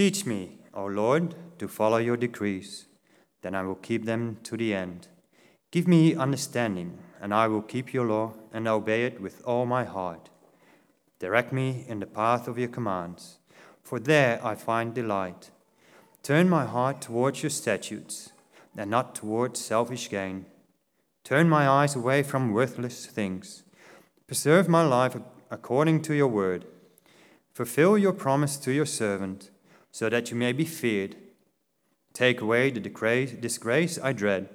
Teach me, O Lord, to follow your decrees, then I will keep them to the end. Give me understanding, and I will keep your law and obey it with all my heart. Direct me in the path of your commands, for there I find delight. Turn my heart towards your statutes, and not towards selfish gain. Turn my eyes away from worthless things. Preserve my life according to your word. Fulfill your promise to your servant so that you may be feared. Take away the disgrace I dread,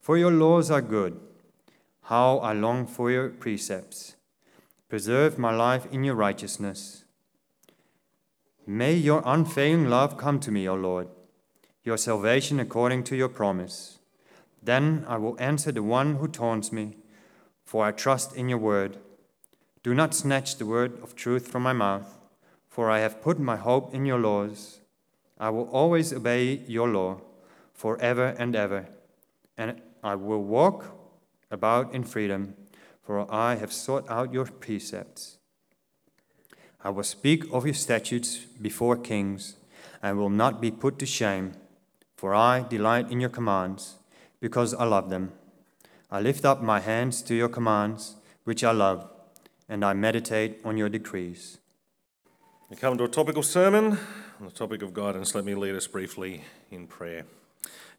for your laws are good. How I long for your precepts. Preserve my life in your righteousness. May your unfailing love come to me, O Lord, your salvation according to your promise. Then I will answer the one who taunts me, for I trust in your word. Do not snatch the word of truth from my mouth for I have put my hope in your laws. I will always obey your law forever and ever, and I will walk about in freedom, for I have sought out your precepts. I will speak of your statutes before kings, and will not be put to shame, for I delight in your commands, because I love them. I lift up my hands to your commands, which I love, and I meditate on your decrees. We come to a topical sermon on the topic of guidance. Let me lead us briefly in prayer.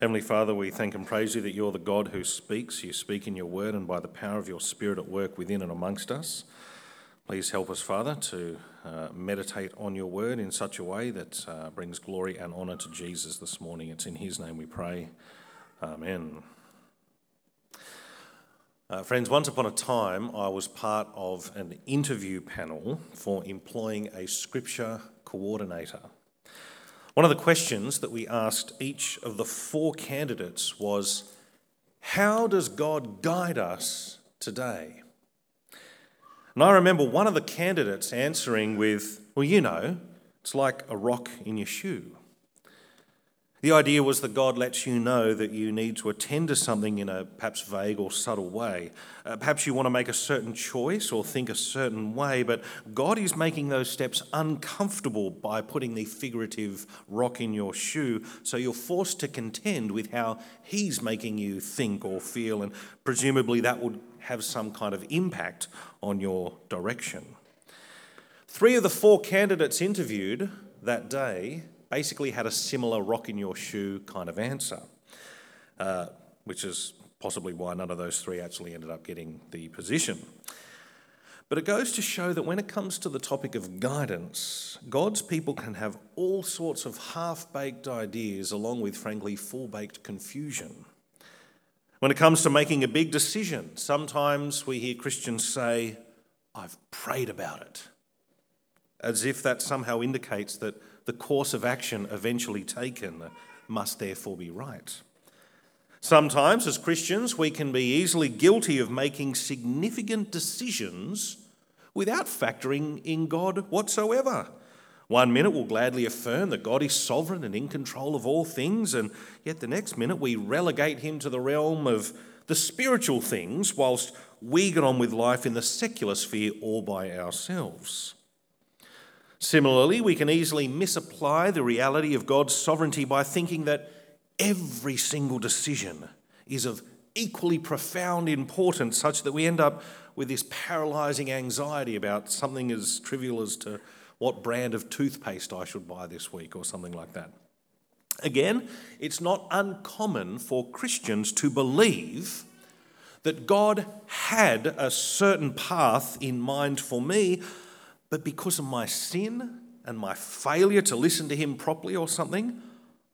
Heavenly Father, we thank and praise you that you're the God who speaks. You speak in your word and by the power of your Spirit at work within and amongst us. Please help us, Father, to uh, meditate on your word in such a way that uh, brings glory and honour to Jesus this morning. It's in his name we pray. Amen. Uh, friends, once upon a time, I was part of an interview panel for employing a scripture coordinator. One of the questions that we asked each of the four candidates was How does God guide us today? And I remember one of the candidates answering with, Well, you know, it's like a rock in your shoe. The idea was that God lets you know that you need to attend to something in a perhaps vague or subtle way. Uh, perhaps you want to make a certain choice or think a certain way, but God is making those steps uncomfortable by putting the figurative rock in your shoe, so you're forced to contend with how He's making you think or feel, and presumably that would have some kind of impact on your direction. Three of the four candidates interviewed that day basically had a similar rock in your shoe kind of answer, uh, which is possibly why none of those three actually ended up getting the position. But it goes to show that when it comes to the topic of guidance, God's people can have all sorts of half baked ideas along with, frankly, full baked confusion. When it comes to making a big decision, sometimes we hear Christians say, I've prayed about it, as if that somehow indicates that the course of action eventually taken must therefore be right. Sometimes, as Christians, we can be easily guilty of making significant decisions without factoring in God whatsoever. One minute we'll gladly affirm that God is sovereign and in control of all things, and yet the next minute we relegate him to the realm of the spiritual things whilst we get on with life in the secular sphere all by ourselves. Similarly, we can easily misapply the reality of God's sovereignty by thinking that every single decision is of equally profound importance, such that we end up with this paralyzing anxiety about something as trivial as to what brand of toothpaste I should buy this week or something like that. Again, it's not uncommon for Christians to believe that God had a certain path in mind for me, but because of my sin and my failure to listen to him properly or something,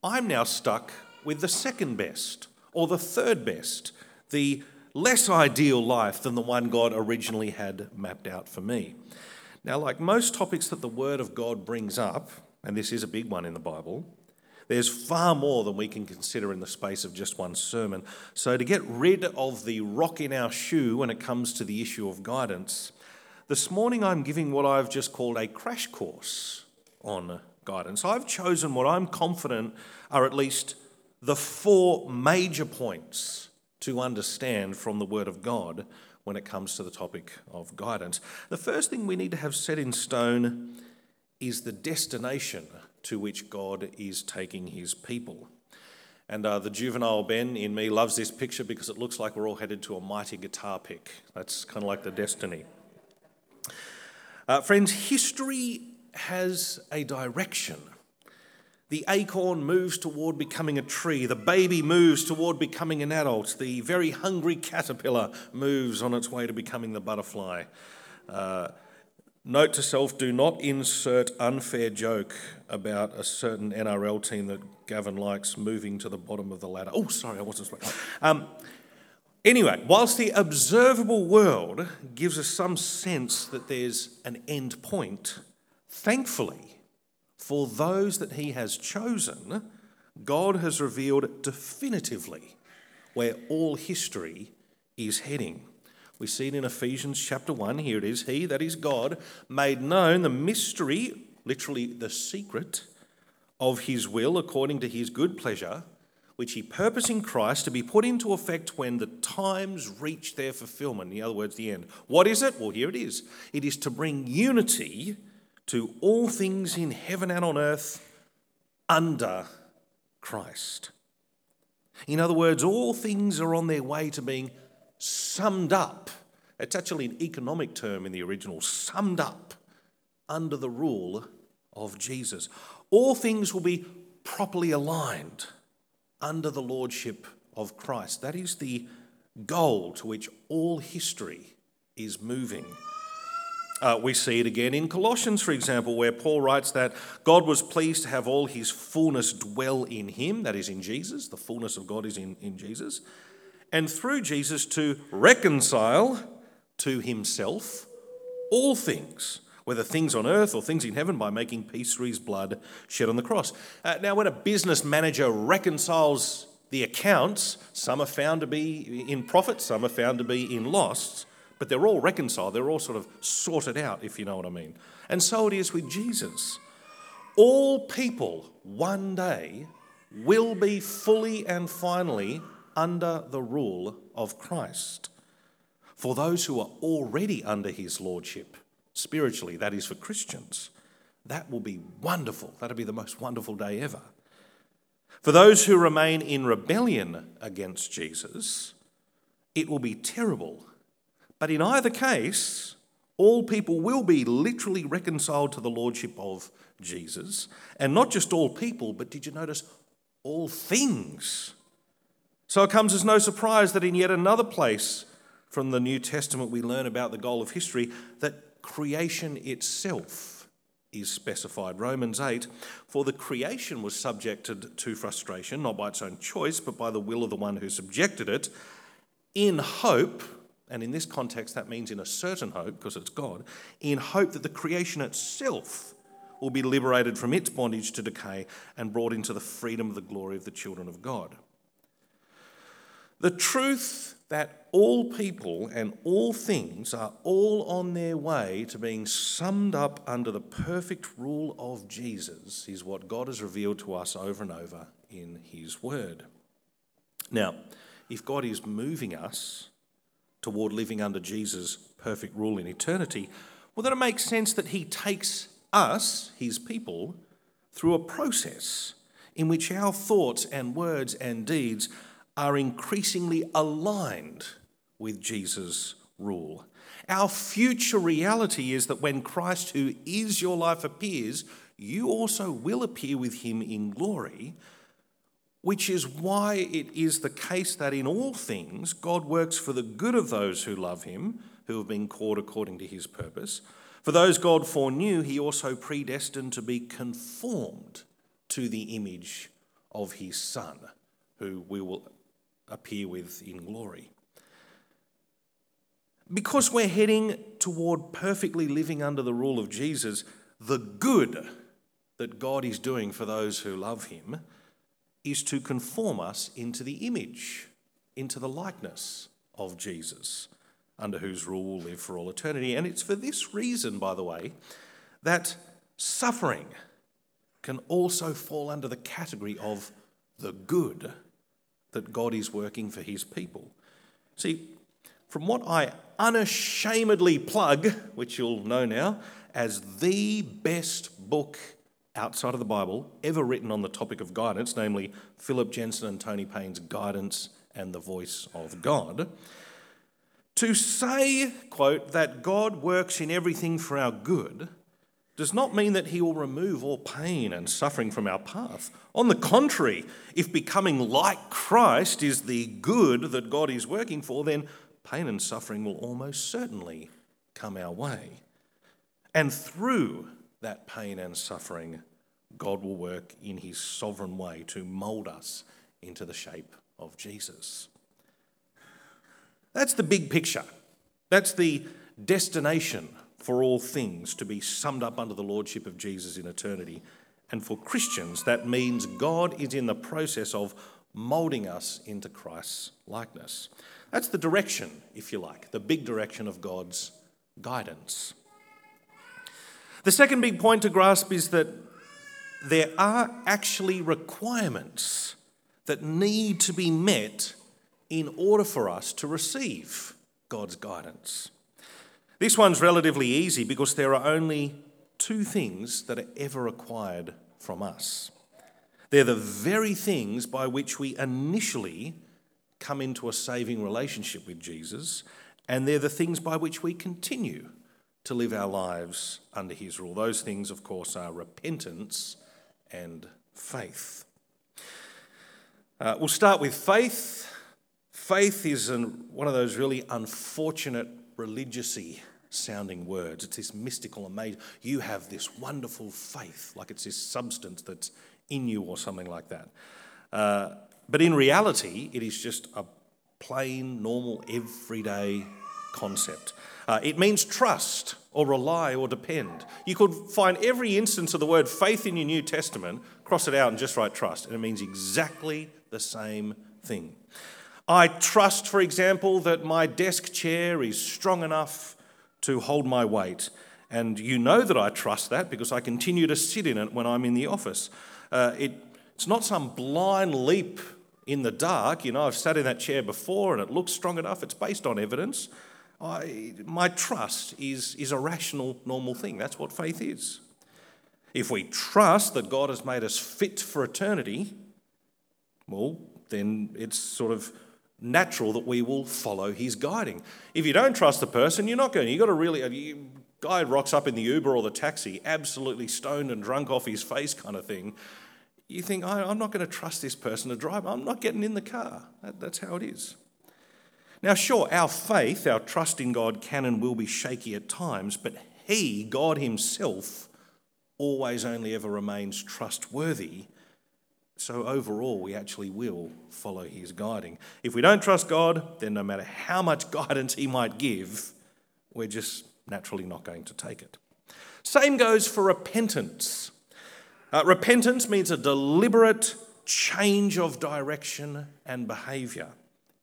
I'm now stuck with the second best or the third best, the less ideal life than the one God originally had mapped out for me. Now, like most topics that the Word of God brings up, and this is a big one in the Bible, there's far more than we can consider in the space of just one sermon. So, to get rid of the rock in our shoe when it comes to the issue of guidance, this morning I'm giving what I've just called a crash course on guidance. I've chosen what I'm confident are at least the four major points to understand from the Word of God when it comes to the topic of guidance. The first thing we need to have set in stone is the destination to which God is taking his people. And uh, the juvenile Ben in me loves this picture because it looks like we're all headed to a mighty guitar pick. That's kind of like the destiny. Uh, friends, history has a direction. The acorn moves toward becoming a tree. The baby moves toward becoming an adult. The very hungry caterpillar moves on its way to becoming the butterfly. Uh, Note to self do not insert unfair joke about a certain NRL team that Gavin likes moving to the bottom of the ladder. Oh, sorry, I wasn't um, Anyway, whilst the observable world gives us some sense that there's an end point, thankfully, for those that He has chosen, God has revealed definitively where all history is heading. We see it in Ephesians chapter 1. Here it is He, that is God, made known the mystery, literally the secret, of His will according to His good pleasure, which He purposed in Christ to be put into effect when the times reach their fulfillment. In other words, the end. What is it? Well, here it is it is to bring unity to all things in heaven and on earth under Christ. In other words, all things are on their way to being summed up. It's actually an economic term in the original, summed up under the rule of Jesus. All things will be properly aligned under the lordship of Christ. That is the goal to which all history is moving. Uh, we see it again in Colossians, for example, where Paul writes that God was pleased to have all his fullness dwell in him, that is, in Jesus. The fullness of God is in, in Jesus and through Jesus to reconcile to himself all things, whether things on earth or things in heaven, by making peace through his blood shed on the cross. Uh, now, when a business manager reconciles the accounts, some are found to be in profit, some are found to be in loss, but they're all reconciled, they're all sort of sorted out, if you know what I mean. And so it is with Jesus. All people one day will be fully and finally under the rule of Christ. For those who are already under his lordship, spiritually, that is for Christians, that will be wonderful. That'll be the most wonderful day ever. For those who remain in rebellion against Jesus, it will be terrible. But in either case, all people will be literally reconciled to the lordship of Jesus. And not just all people, but did you notice all things so it comes as no surprise that in yet another place from the New Testament we learn about the goal of history that creation itself is specified. Romans 8 For the creation was subjected to frustration, not by its own choice, but by the will of the one who subjected it, in hope, and in this context that means in a certain hope, because it's God, in hope that the creation itself will be liberated from its bondage to decay and brought into the freedom of the glory of the children of God. The truth that all people and all things are all on their way to being summed up under the perfect rule of Jesus is what God has revealed to us over and over in His Word. Now, if God is moving us toward living under Jesus' perfect rule in eternity, well, then it makes sense that He takes us, His people, through a process in which our thoughts and words and deeds are increasingly aligned with Jesus' rule. Our future reality is that when Christ, who is your life, appears, you also will appear with him in glory, which is why it is the case that in all things God works for the good of those who love him, who have been called according to his purpose. For those God foreknew, he also predestined to be conformed to the image of his Son, who we will appear with in glory. Because we're heading toward perfectly living under the rule of Jesus, the good that God is doing for those who love Him is to conform us into the image, into the likeness of Jesus, under whose rule we'll live for all eternity. And it's for this reason, by the way, that suffering can also fall under the category of the good that God is working for his people. See, from what I unashamedly plug, which you'll know now, as the best book outside of the Bible ever written on the topic of guidance, namely Philip Jensen and Tony Payne's Guidance and the Voice of God. To say, quote, that God works in everything for our good does not mean that he will remove all pain and suffering from our path. On the contrary, if becoming like Christ is the good that God is working for, then pain and suffering will almost certainly come our way. And through that pain and suffering, God will work in his sovereign way to mould us into the shape of Jesus. That's the big picture. That's the destination for all things to be summed up under the lordship of Jesus in eternity. And for Christians, that means God is in the process of moulding us into Christ's likeness. That's the direction, if you like, the big direction of God's guidance. The second big point to grasp is that there are actually requirements that need to be met in order for us to receive God's guidance. This one's relatively easy because there are only two things that are ever required from us. They're the very things by which we initially come into a saving relationship with Jesus, and they're the things by which we continue to live our lives under his rule. Those things, of course, are repentance and faith. Uh, we'll start with faith. Faith is an, one of those really unfortunate religiousy sounding words. It's this mystical, amazing. You have this wonderful faith, like it's this substance that's in you or something like that. Uh, but in reality, it is just a plain, normal, everyday concept. Uh, it means trust or rely or depend. You could find every instance of the word faith in your New Testament, cross it out and just write trust, and it means exactly the same thing. I trust, for example, that my desk chair is strong enough to hold my weight. And you know that I trust that because I continue to sit in it when I'm in the office. Uh, it, it's not some blind leap in the dark. You know, I've sat in that chair before and it looks strong enough. It's based on evidence. I, my trust is, is a rational, normal thing. That's what faith is. If we trust that God has made us fit for eternity, well, then it's sort of natural that we will follow his guiding. If you don't trust the person, you're not going. You've got to really. A guy rocks up in the Uber or the taxi, absolutely stoned and drunk off his face, kind of thing. You think, I'm not going to trust this person to drive. I'm not getting in the car. that's how it is. Now, sure, our faith, our trust in God can and will be shaky at times, but He, God Himself, always only ever remains trustworthy. So, overall, we actually will follow His guiding. If we don't trust God, then no matter how much guidance He might give, we're just naturally not going to take it. Same goes for repentance. Uh, repentance means a deliberate change of direction and behaviour.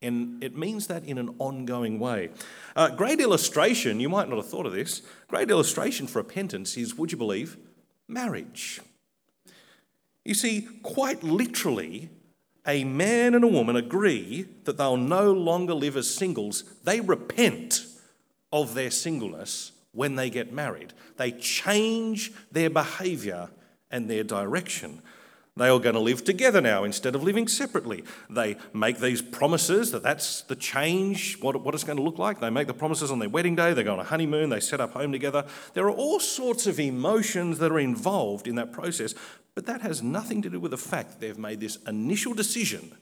And it means that in an ongoing way. Uh, great illustration, you might not have thought of this, great illustration for repentance is, would you believe, marriage. You see, quite literally, a man and a woman agree that they'll no longer live as singles. They repent of their singleness when they get married. They change their behaviour and their direction. They are going to live together now instead of living separately. They make these promises that that's the change, what, what it's going to look like. They make the promises on their wedding day, they go on a honeymoon, they set up home together. There are all sorts of emotions that are involved in that process, but that has nothing to do with the fact that they've made this initial decision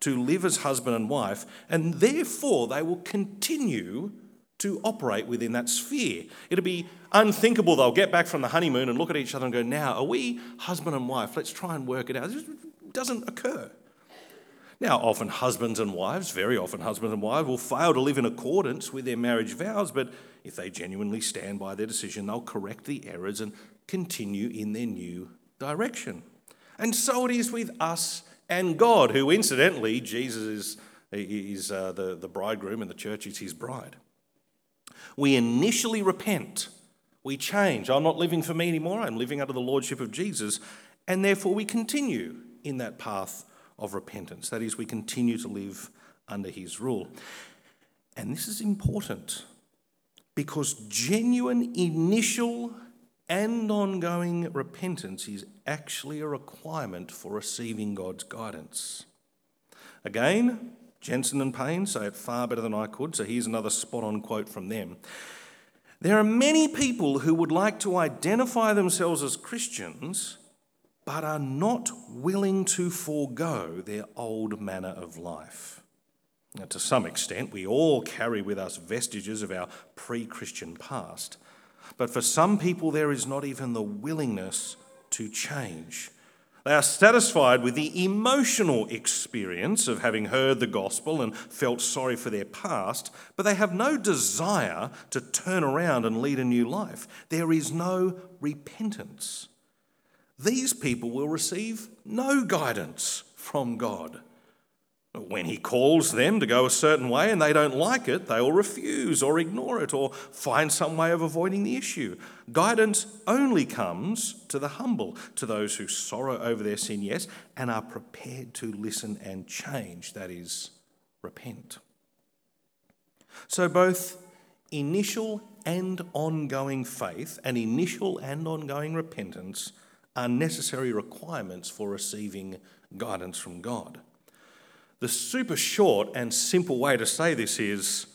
to live as husband and wife, and therefore they will continue to operate within that sphere. It'll be unthinkable they'll get back from the honeymoon and look at each other and go, Now, are we husband and wife? Let's try and work it out. It doesn't occur. Now, often husbands and wives, very often husbands and wives, will fail to live in accordance with their marriage vows, but if they genuinely stand by their decision, they'll correct the errors and continue in their new direction. And so it is with us and God, who incidentally, Jesus is, is uh, the, the bridegroom and the church is his bride. We initially repent, we change. I'm not living for me anymore, I'm living under the lordship of Jesus, and therefore we continue in that path of repentance. That is, we continue to live under his rule. And this is important because genuine initial and ongoing repentance is actually a requirement for receiving God's guidance. Again, Jensen and Payne say it far better than I could, so here's another spot on quote from them. There are many people who would like to identify themselves as Christians, but are not willing to forego their old manner of life. Now, to some extent, we all carry with us vestiges of our pre Christian past, but for some people, there is not even the willingness to change. They are satisfied with the emotional experience of having heard the gospel and felt sorry for their past, but they have no desire to turn around and lead a new life. There is no repentance. These people will receive no guidance from God. When he calls them to go a certain way and they don't like it, they will refuse or ignore it or find some way of avoiding the issue. Guidance only comes to the humble, to those who sorrow over their sin, yes, and are prepared to listen and change, that is, repent. So, both initial and ongoing faith and initial and ongoing repentance are necessary requirements for receiving guidance from God. The super short and simple way to say this is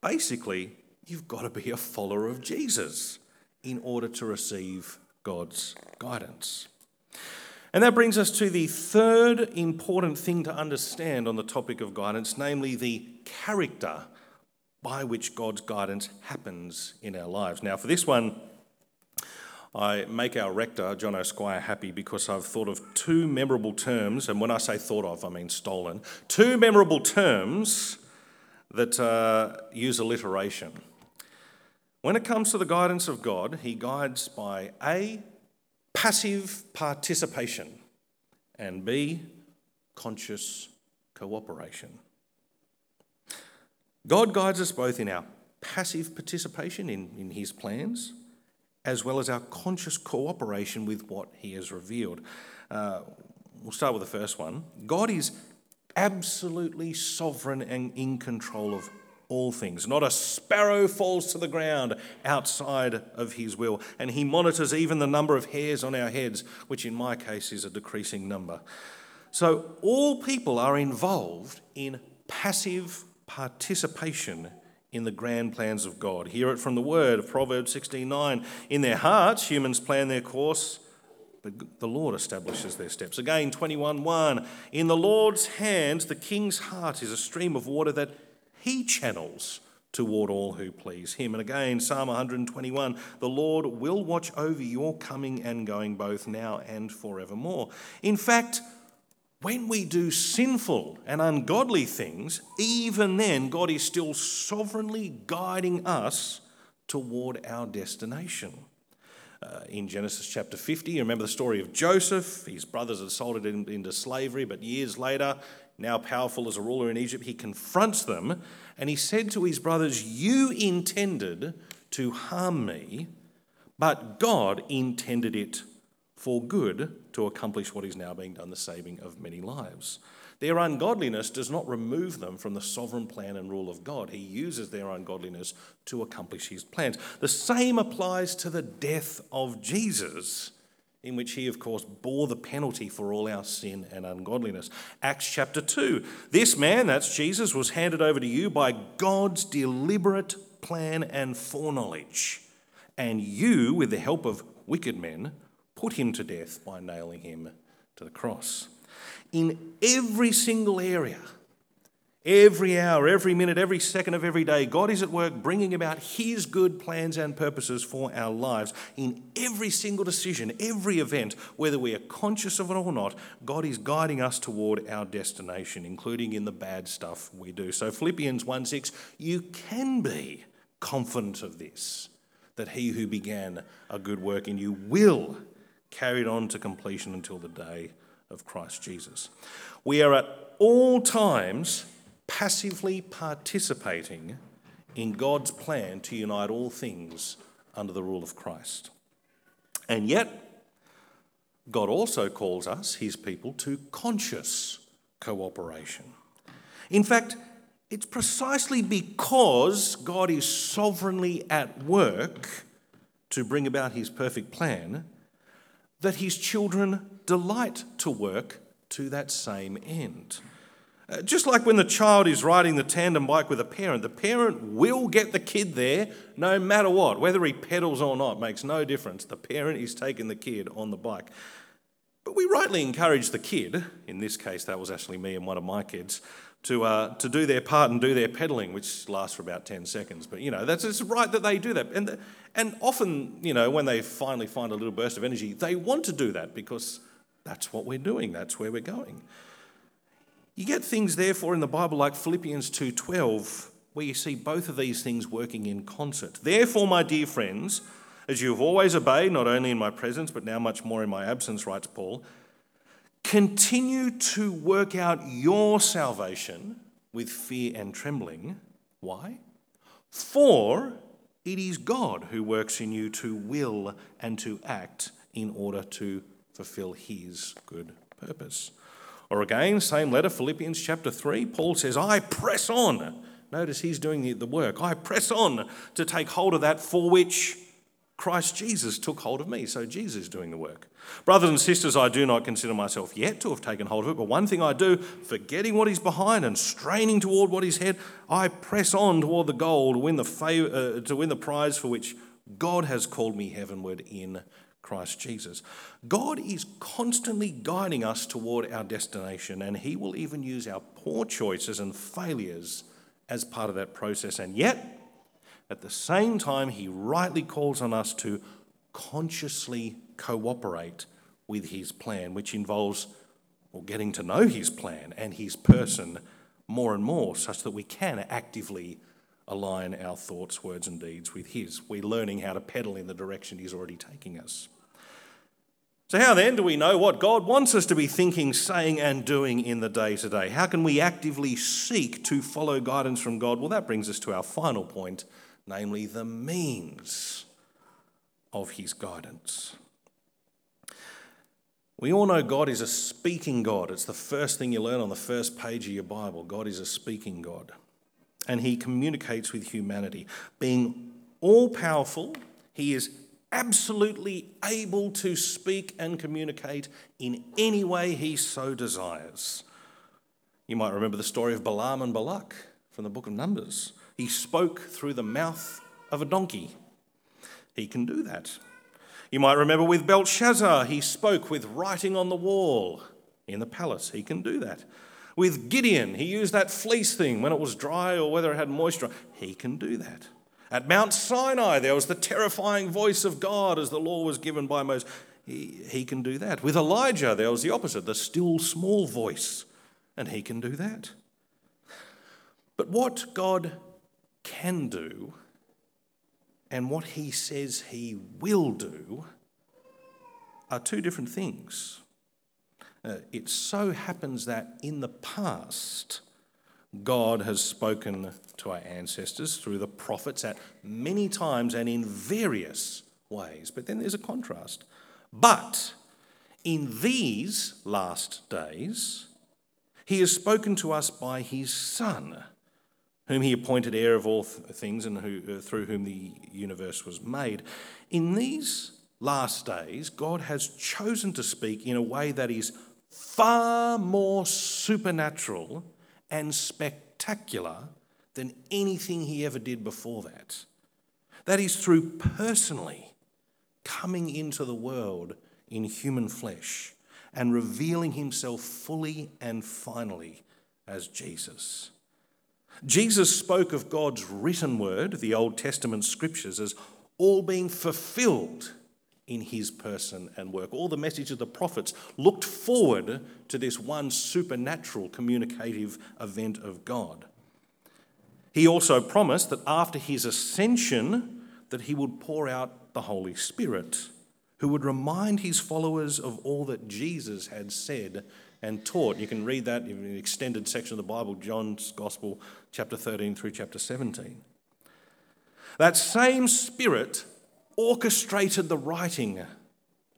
basically, you've got to be a follower of Jesus in order to receive God's guidance. And that brings us to the third important thing to understand on the topic of guidance, namely the character by which God's guidance happens in our lives. Now, for this one, I make our rector, John O'Squire, happy because I've thought of two memorable terms, and when I say thought of, I mean stolen, two memorable terms that uh, use alliteration. When it comes to the guidance of God, He guides by A, passive participation, and B, conscious cooperation. God guides us both in our passive participation in, in His plans as well as our conscious cooperation with what He has revealed. Uh, we'll start with the first one. God is absolutely sovereign and in control of all things. Not a sparrow falls to the ground outside of His will. And He monitors even the number of hairs on our heads, which in my case is a decreasing number. So all people are involved in passive participation in the grand plans of God. Hear it from the word of Proverbs 16:9. In their hearts, humans plan their course, but the Lord establishes their steps. Again, 21:1. In the Lord's hands, the king's heart is a stream of water that he channels toward all who please him. And again, Psalm 121 The Lord will watch over your coming and going both now and forevermore. In fact, when we do sinful and ungodly things, even then, God is still sovereignly guiding us toward our destination. Uh, in Genesis chapter 50, you remember the story of Joseph. His brothers had sold him into slavery, but years later, now powerful as a ruler in Egypt, he confronts them and he said to his brothers, You intended to harm me, but God intended it for good to accomplish what is now being done, the saving of many lives. Their ungodliness does not remove them from the sovereign plan and rule of God. He uses their ungodliness to accomplish his plans. The same applies to the death of Jesus, in which he, of course, bore the penalty for all our sin and ungodliness. Acts chapter 2. This man, that's Jesus, was handed over to you by God's deliberate plan and foreknowledge. And you, with the help of wicked men, put him to death by nailing him to the cross. In every single area, every hour, every minute, every second of every day, God is at work bringing about His good plans and purposes for our lives. In every single decision, every event, whether we are conscious of it or not, God is guiding us toward our destination, including in the bad stuff we do. So, Philippians 1 6, you can be confident of this, that He who began a good work in you will carried on to completion until the day of Christ Jesus. We are at all times passively participating in God's plan to unite all things under the rule of Christ. And yet, God also calls us, his people, to conscious cooperation. In fact, it's precisely because God is sovereignly at work to bring about his perfect plan, that his children delight to work to that same end. Uh, just like when the child is riding the tandem bike with a parent, the parent will get the kid there no matter what. Whether he pedals or not makes no difference. The parent is taking the kid on the bike. But we rightly encourage the kid, in this case, that was actually me and one of my kids, to, uh, to do their part and do their pedaling, which lasts for about 10 seconds. But, you know, that's it's right that they do that. And, the, and often, you know, when they finally find a little burst of energy, they want to do that because that's what we're doing, that's where we're going. You get things, therefore, in the Bible like Philippians 2.12, where you see both of these things working in concert. Therefore, my dear friends, as you have always obeyed, not only in my presence, but now much more in my absence, writes Paul, continue to work out your salvation with fear and trembling. Why? For it is God who works in you to will and to act in order to fulfill his good purpose. Or again, same letter, Philippians chapter 3, Paul says, I press on. Notice he's doing the work. I press on to take hold of that for which Christ Jesus took hold of me. So Jesus is doing the work. Brothers and sisters, I do not consider myself yet to have taken hold of it, but one thing I do, forgetting what is behind and straining toward what is ahead, I press on toward the goal to win the, favor, uh, to win the prize for which God has called me heavenward in Christ Jesus. God is constantly guiding us toward our destination, and He will even use our poor choices and failures as part of that process. And yet, at the same time, He rightly calls on us to consciously cooperate with His plan, which involves well, getting to know His plan and His person more and more, such that we can actively align our thoughts, words, and deeds with His. We're learning how to pedal in the direction He's already taking us. So, how then do we know what God wants us to be thinking, saying, and doing in the day to day? How can we actively seek to follow guidance from God? Well, that brings us to our final point, namely the means of His guidance. We all know God is a speaking God. It's the first thing you learn on the first page of your Bible. God is a speaking God. And He communicates with humanity. Being all powerful, He is absolutely able to speak and communicate in any way he so desires. You might remember the story of Balaam and Balak from the book of Numbers. He spoke through the mouth of a donkey. He can do that. You might remember with Belshazzar, he spoke with writing on the wall in the palace. He can do that. With Gideon, he used that fleece thing when it was dry or whether it had moisture. He can do that. At Mount Sinai, there was the terrifying voice of God as the law was given by Moses. He, he can do that. With Elijah, there was the opposite, the still small voice, and he can do that. But what God can do and what he says he will do are two different things. Uh, it so happens that in the past, God has spoken to our ancestors through the prophets at many times and in various ways. But then there's a contrast. But in these last days, he has spoken to us by his Son, whom he appointed heir of all things and who, uh, through whom the universe was made. In these last days, God has chosen to speak in a way that is far more supernatural and spectacular than anything he ever did before that. That is through personally coming into the world in human flesh and revealing himself fully and finally as Jesus. Jesus spoke of God's written word, the Old Testament scriptures, as all being fulfilled in his person and work. All the message of the prophets looked forward to this one supernatural communicative event of God. He also promised that after his ascension that he would pour out the Holy Spirit who would remind his followers of all that Jesus had said and taught. You can read that in an extended section of the Bible, John's Gospel, chapter 13 through chapter 17. That same Spirit orchestrated the writing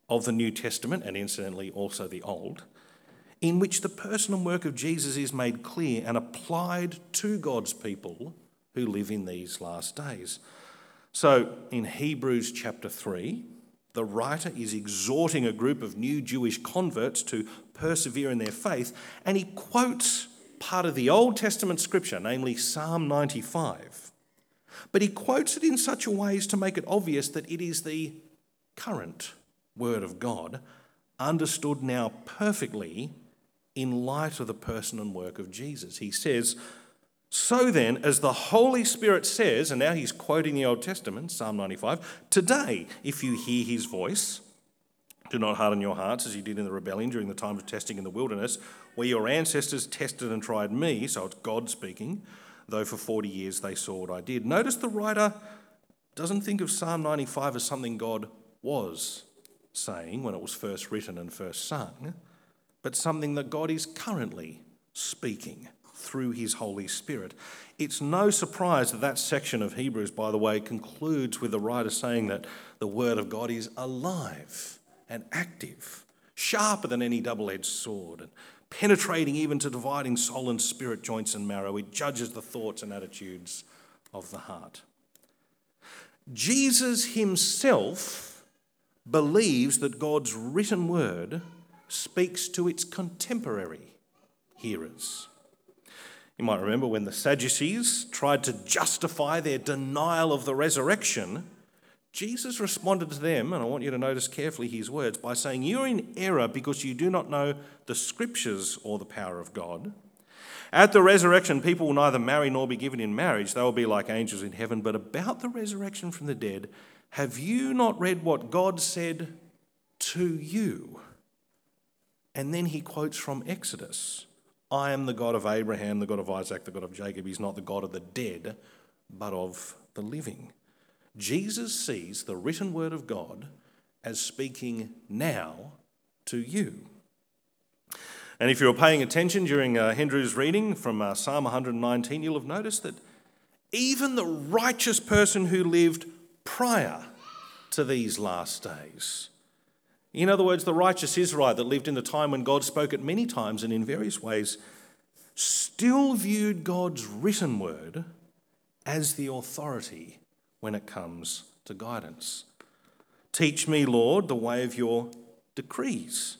of the New Testament, and incidentally also the Old, in which the person and work of Jesus is made clear and applied to God's people who live in these last days. So, in Hebrews chapter 3, the writer is exhorting a group of new Jewish converts to persevere in their faith, and he quotes part of the Old Testament scripture, namely Psalm 95. But he quotes it in such a way as to make it obvious that it is the current word of God, understood now perfectly in light of the person and work of Jesus. He says, So then, as the Holy Spirit says, and now he's quoting the Old Testament, Psalm 95, today, if you hear his voice, do not harden your hearts as you did in the rebellion during the time of testing in the wilderness, where your ancestors tested and tried me, so it's God speaking, though for 40 years they saw what I did. Notice the writer doesn't think of Psalm 95 as something God was saying when it was first written and first sung, but something that God is currently speaking through his Holy Spirit. It's no surprise that that section of Hebrews, by the way, concludes with the writer saying that the Word of God is alive and active, sharper than any double edged sword, and penetrating even to dividing soul and spirit, joints and marrow. It judges the thoughts and attitudes of the heart. Jesus himself believes that God's written word speaks to its contemporary hearers. You might remember when the Sadducees tried to justify their denial of the resurrection, Jesus responded to them, and I want you to notice carefully his words, by saying, You're in error because you do not know the scriptures or the power of God. At the resurrection, people will neither marry nor be given in marriage. They will be like angels in heaven. But about the resurrection from the dead, have you not read what God said to you? And then he quotes from Exodus I am the God of Abraham, the God of Isaac, the God of Jacob. He's not the God of the dead, but of the living. Jesus sees the written word of God as speaking now to you. And if you were paying attention during uh, Andrew's reading from uh, Psalm 119, you'll have noticed that even the righteous person who lived prior to these last days in other words, the righteous Israelite that lived in the time when God spoke at many times and in various ways still viewed God's written word as the authority when it comes to guidance. Teach me, Lord, the way of your decrees,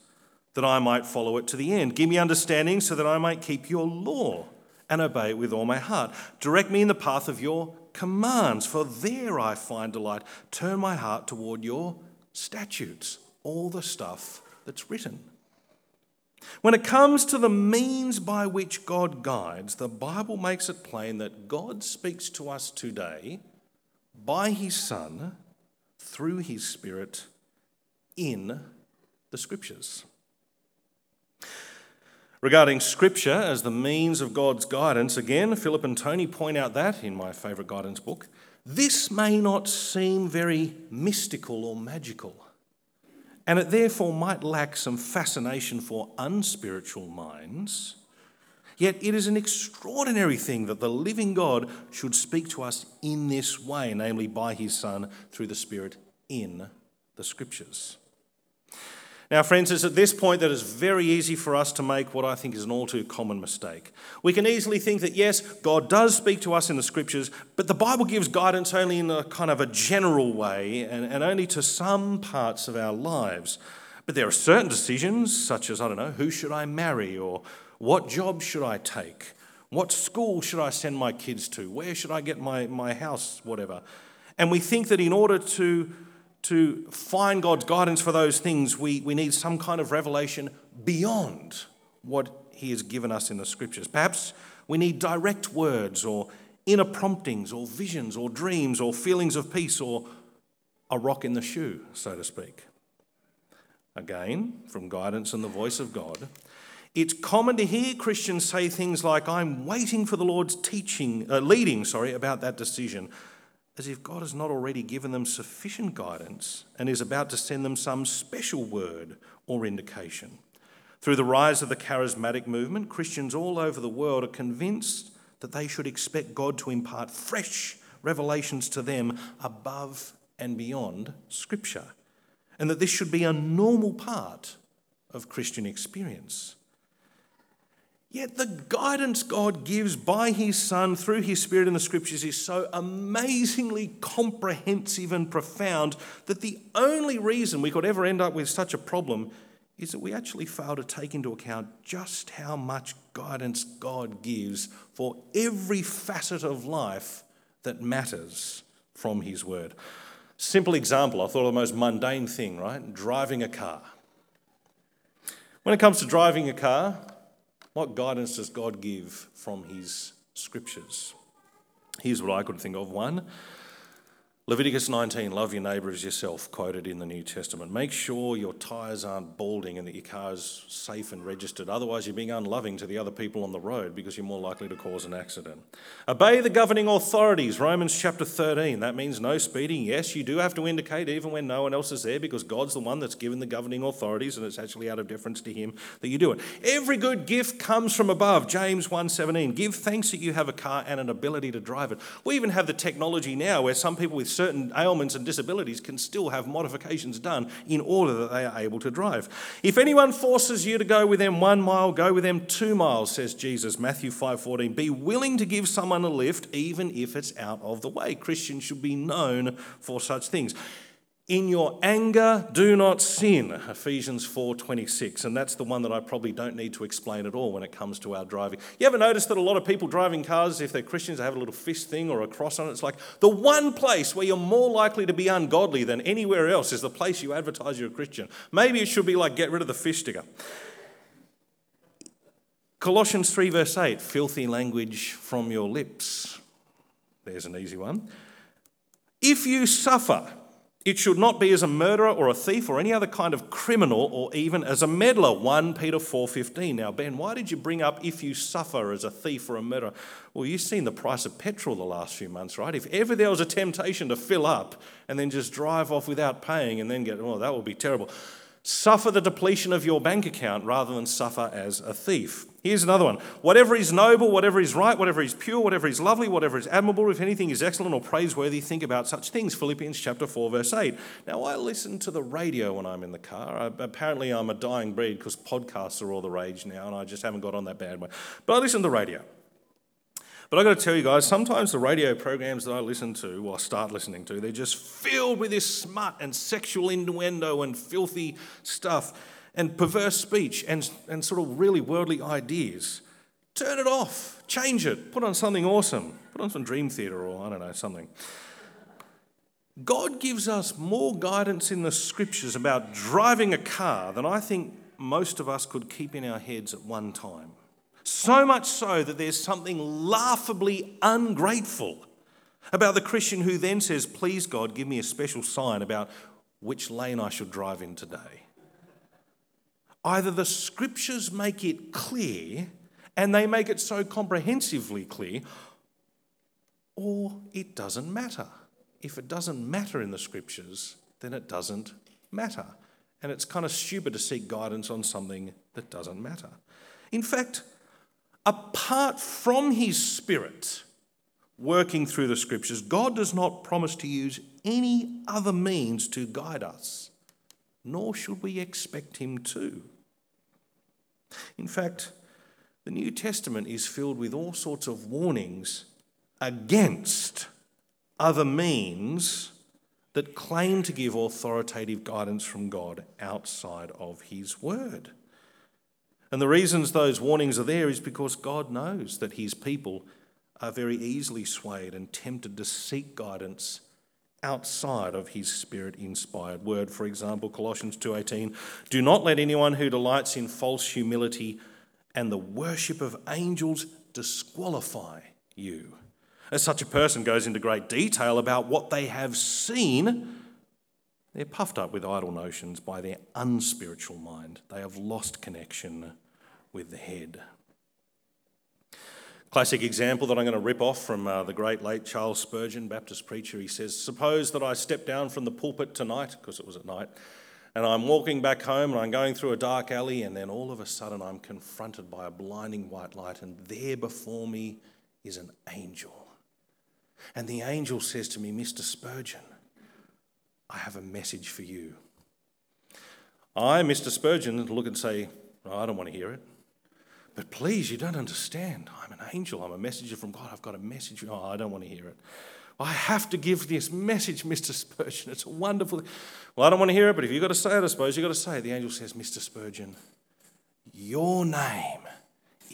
that I might follow it to the end. Give me understanding so that I might keep your law and obey it with all my heart. Direct me in the path of your commands, for there I find delight. Turn my heart toward your statutes all the stuff that's written. When it comes to the means by which God guides, the Bible makes it plain that God speaks to us today by His Son through His Spirit in the Scriptures. Regarding Scripture as the means of God's guidance, again, Philip and Tony point out that in my favourite guidance book, this may not seem very mystical or magical and it therefore might lack some fascination for unspiritual minds. Yet it is an extraordinary thing that the living God should speak to us in this way, namely by his Son through the Spirit in the Scriptures. Now, friends, it's at this point that it's very easy for us to make what I think is an all too common mistake. We can easily think that, yes, God does speak to us in the scriptures, but the Bible gives guidance only in a kind of a general way and, and only to some parts of our lives. But there are certain decisions, such as, I don't know, who should I marry or what job should I take? What school should I send my kids to? Where should I get my, my house? Whatever. And we think that in order to to find God's guidance for those things, we, we need some kind of revelation beyond what He has given us in the scriptures. Perhaps we need direct words or inner promptings or visions or dreams or feelings of peace or a rock in the shoe, so to speak. Again, from guidance and the voice of God, it's common to hear Christians say things like, I'm waiting for the Lord's teaching, uh, leading, sorry, about that decision as if God has not already given them sufficient guidance and is about to send them some special word or indication. Through the rise of the charismatic movement, Christians all over the world are convinced that they should expect God to impart fresh revelations to them above and beyond Scripture, and that this should be a normal part of Christian experience. Yet the guidance God gives by His Son through His Spirit in the Scriptures is so amazingly comprehensive and profound that the only reason we could ever end up with such a problem is that we actually fail to take into account just how much guidance God gives for every facet of life that matters from His Word. Simple example, I thought of the most mundane thing, right? Driving a car. When it comes to driving a car, what guidance does God give from His scriptures? Here's what I could think of one Leviticus 19, love your neighbour as yourself, quoted in the New Testament. Make sure your tyres aren't balding and that your car is safe and registered. Otherwise, you're being unloving to the other people on the road because you're more likely to cause an accident. Obey the governing authorities, Romans chapter 13. That means no speeding. Yes, you do have to indicate even when no one else is there because God's the one that's given the governing authorities and it's actually out of deference to Him that you do it. Every good gift comes from above, James 1.17. Give thanks that you have a car and an ability to drive it. We even have the technology now where some people with certain ailments and disabilities can still have modifications done in order that they are able to drive. If anyone forces you to go with them one mile, go with them two miles, says Jesus, Matthew 5:14. Be willing to give someone a lift even if it's out of the way. Christians should be known for such things. In your anger, do not sin, Ephesians 4:26, and that's the one that I probably don't need to explain at all when it comes to our driving. You ever notice that a lot of people driving cars, if they're Christians, they have a little fist thing or a cross on it? It's like the one place where you're more likely to be ungodly than anywhere else is the place you advertise you're a Christian. Maybe it should be like get rid of the fist sticker. Colossians 3, verse 8, filthy language from your lips. There's an easy one. If you suffer, it should not be as a murderer or a thief or any other kind of criminal or even as a meddler. 1 Peter 4:15. Now, Ben, why did you bring up if you suffer as a thief or a murderer? Well, you've seen the price of petrol the last few months, right? If ever there was a temptation to fill up and then just drive off without paying and then get, well, that would be terrible. Suffer the depletion of your bank account rather than suffer as a thief. Here's another one. Whatever is noble, whatever is right, whatever is pure, whatever is lovely, whatever is admirable, if anything is excellent or praiseworthy, think about such things. Philippians chapter 4, verse 8. Now, I listen to the radio when I'm in the car. I, apparently, I'm a dying breed because podcasts are all the rage now, and I just haven't got on that bad way. But I listen to the radio. But I've got to tell you guys, sometimes the radio programs that I listen to, or start listening to, they're just filled with this smut and sexual innuendo and filthy stuff and perverse speech and, and sort of really worldly ideas. Turn it off, change it, put on something awesome, put on some Dream Theater or I don't know, something. God gives us more guidance in the scriptures about driving a car than I think most of us could keep in our heads at one time. So much so that there's something laughably ungrateful about the Christian who then says, Please, God, give me a special sign about which lane I should drive in today. Either the scriptures make it clear, and they make it so comprehensively clear, or it doesn't matter. If it doesn't matter in the scriptures, then it doesn't matter. And it's kind of stupid to seek guidance on something that doesn't matter. In fact, apart from His Spirit working through the Scriptures, God does not promise to use any other means to guide us, nor should we expect Him to. In fact, the New Testament is filled with all sorts of warnings against other means that claim to give authoritative guidance from God outside of His Word. And the reasons those warnings are there is because God knows that his people are very easily swayed and tempted to seek guidance outside of his spirit inspired word. For example Colossians 2:18 do not let anyone who delights in false humility and the worship of angels disqualify you. As such a person goes into great detail about what they have seen they're puffed up with idle notions by their unspiritual mind. They have lost connection with the head. Classic example that I'm going to rip off from uh, the great late Charles Spurgeon, Baptist preacher. He says, Suppose that I step down from the pulpit tonight, because it was at night, and I'm walking back home and I'm going through a dark alley, and then all of a sudden I'm confronted by a blinding white light, and there before me is an angel. And the angel says to me, Mr. Spurgeon, I have a message for you. I, Mr. Spurgeon, look and say, I don't want to hear it. But please, you don't understand. An angel. I'm a messenger from God. I've got a message. Oh, I don't want to hear it. I have to give this message, Mr. Spurgeon. It's a wonderful. Well, I don't want to hear it, but if you've got to say it, I suppose you've got to say it. The angel says, Mr. Spurgeon, your name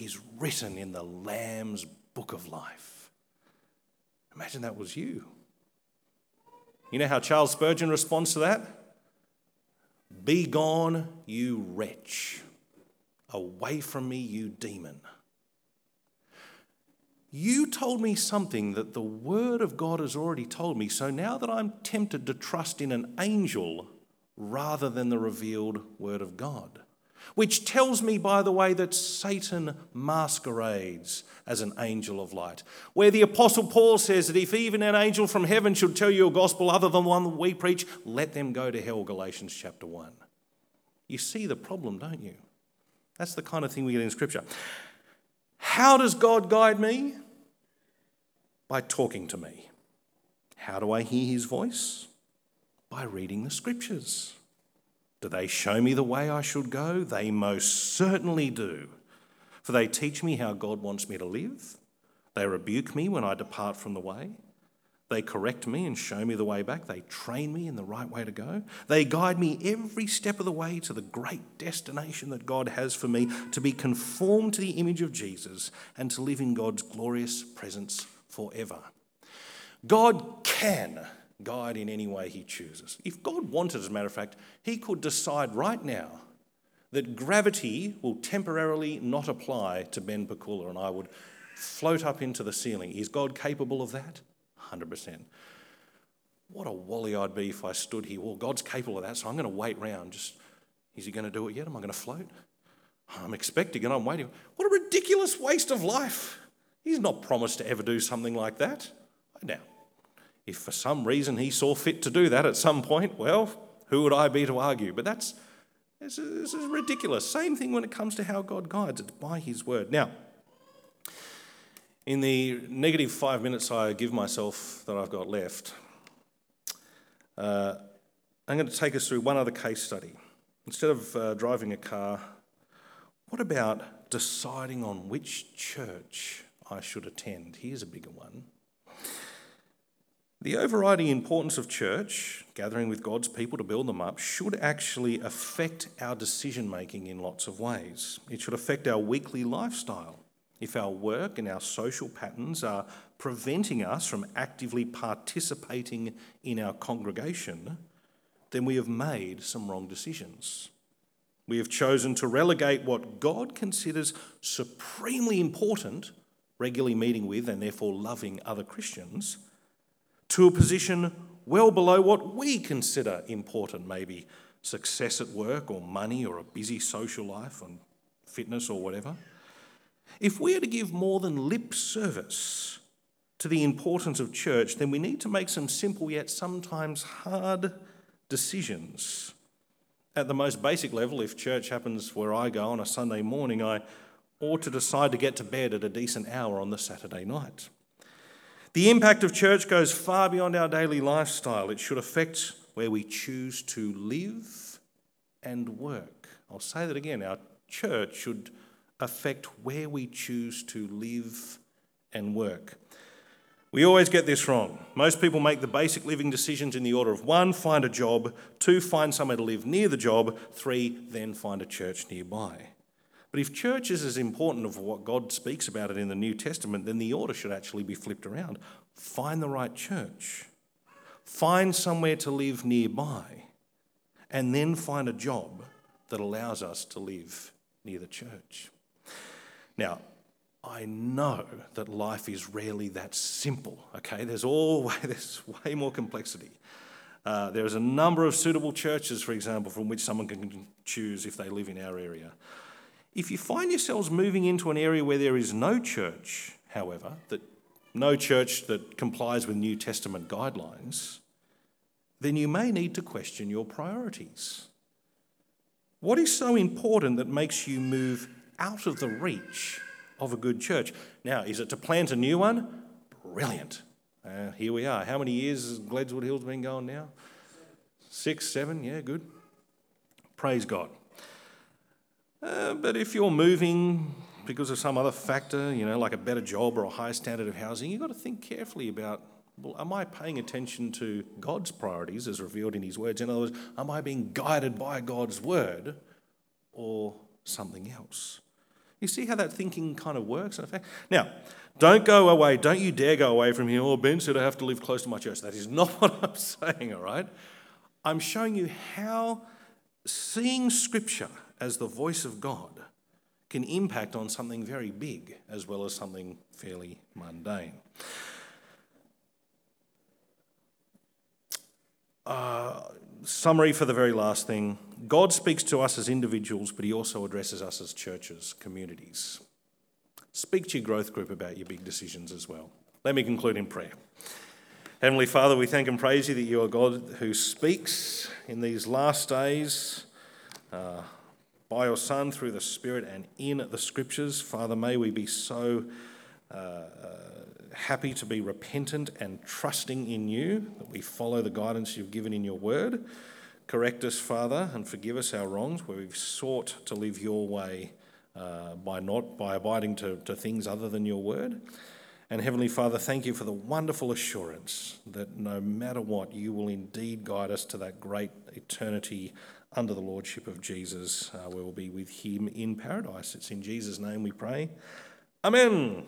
is written in the Lamb's book of life. Imagine that was you. You know how Charles Spurgeon responds to that? Be gone, you wretch. Away from me, you demon. You told me something that the Word of God has already told me, so now that I'm tempted to trust in an angel rather than the revealed Word of God. Which tells me, by the way, that Satan masquerades as an angel of light. Where the Apostle Paul says that if even an angel from heaven should tell you a gospel other than one that we preach, let them go to hell, Galatians chapter 1. You see the problem, don't you? That's the kind of thing we get in Scripture. How does God guide me? By talking to me. How do I hear his voice? By reading the Scriptures. Do they show me the way I should go? They most certainly do. For they teach me how God wants me to live. They rebuke me when I depart from the way. They correct me and show me the way back. They train me in the right way to go. They guide me every step of the way to the great destination that God has for me to be conformed to the image of Jesus and to live in God's glorious presence forever. God can guide in any way He chooses. If God wanted, as a matter of fact, He could decide right now that gravity will temporarily not apply to Ben Pakula and I would float up into the ceiling. Is God capable of that? 100%. What a wally I'd be if I stood here. Well, God's capable of that, so I'm going to wait round. Just, is he going to do it yet? Am I going to float? I'm expecting and I'm waiting. What a ridiculous waste of life. He's not promised to ever do something like that. Now, if for some reason he saw fit to do that at some point, well, who would I be to argue? But that's this is, this is ridiculous. Same thing when it comes to how God guides, it's by his word. Now, in the negative five minutes I give myself that I've got left, uh, I'm going to take us through one other case study. Instead of uh, driving a car, what about deciding on which church I should attend? Here's a bigger one. The overriding importance of church, gathering with God's people to build them up, should actually affect our decision making in lots of ways. It should affect our weekly lifestyle. If our work and our social patterns are preventing us from actively participating in our congregation, then we have made some wrong decisions. We have chosen to relegate what God considers supremely important, regularly meeting with and therefore loving other Christians, to a position well below what we consider important, maybe success at work or money or a busy social life and fitness or whatever. If we are to give more than lip service to the importance of church, then we need to make some simple yet sometimes hard decisions. At the most basic level, if church happens where I go on a Sunday morning, I ought to decide to get to bed at a decent hour on the Saturday night. The impact of church goes far beyond our daily lifestyle. It should affect where we choose to live and work. I'll say that again. Our church should affect where we choose to live and work. We always get this wrong. Most people make the basic living decisions in the order of one, find a job, two, find somewhere to live near the job, three, then find a church nearby. But if church is as important of what God speaks about it in the New Testament, then the order should actually be flipped around. Find the right church, find somewhere to live nearby, and then find a job that allows us to live near the church. Now, I know that life is rarely that simple, okay? There's always there's way more complexity. Uh, there's a number of suitable churches, for example, from which someone can choose if they live in our area. If you find yourselves moving into an area where there is no church, however, that no church that complies with New Testament guidelines, then you may need to question your priorities. What is so important that makes you move out of the reach of a good church. Now, is it to plant a new one? Brilliant. Uh, here we are. How many years has Gledswood Hills been going now? Six, seven? Yeah, good. Praise God. Uh, but if you're moving because of some other factor, you know, like a better job or a higher standard of housing, you've got to think carefully about well, am I paying attention to God's priorities as revealed in His words? In other words, am I being guided by God's word or something else? You see how that thinking kind of works? Now, don't go away. Don't you dare go away from here. Oh, Ben said I have to live close to my church. That is not what I'm saying, all right? I'm showing you how seeing Scripture as the voice of God can impact on something very big as well as something fairly mundane. Uh, summary for the very last thing God speaks to us as individuals, but He also addresses us as churches, communities. Speak to your growth group about your big decisions as well. Let me conclude in prayer. Heavenly Father, we thank and praise you that you are God who speaks in these last days uh, by your Son through the Spirit and in the Scriptures. Father, may we be so uh, uh, happy to be repentant and trusting in you, that we follow the guidance you've given in your word. Correct us, Father, and forgive us our wrongs where we've sought to live your way uh, by not by abiding to, to things other than your word. And Heavenly Father, thank you for the wonderful assurance that no matter what, you will indeed guide us to that great eternity under the Lordship of Jesus. Uh, we will be with him in paradise. It's in Jesus' name we pray. Amen.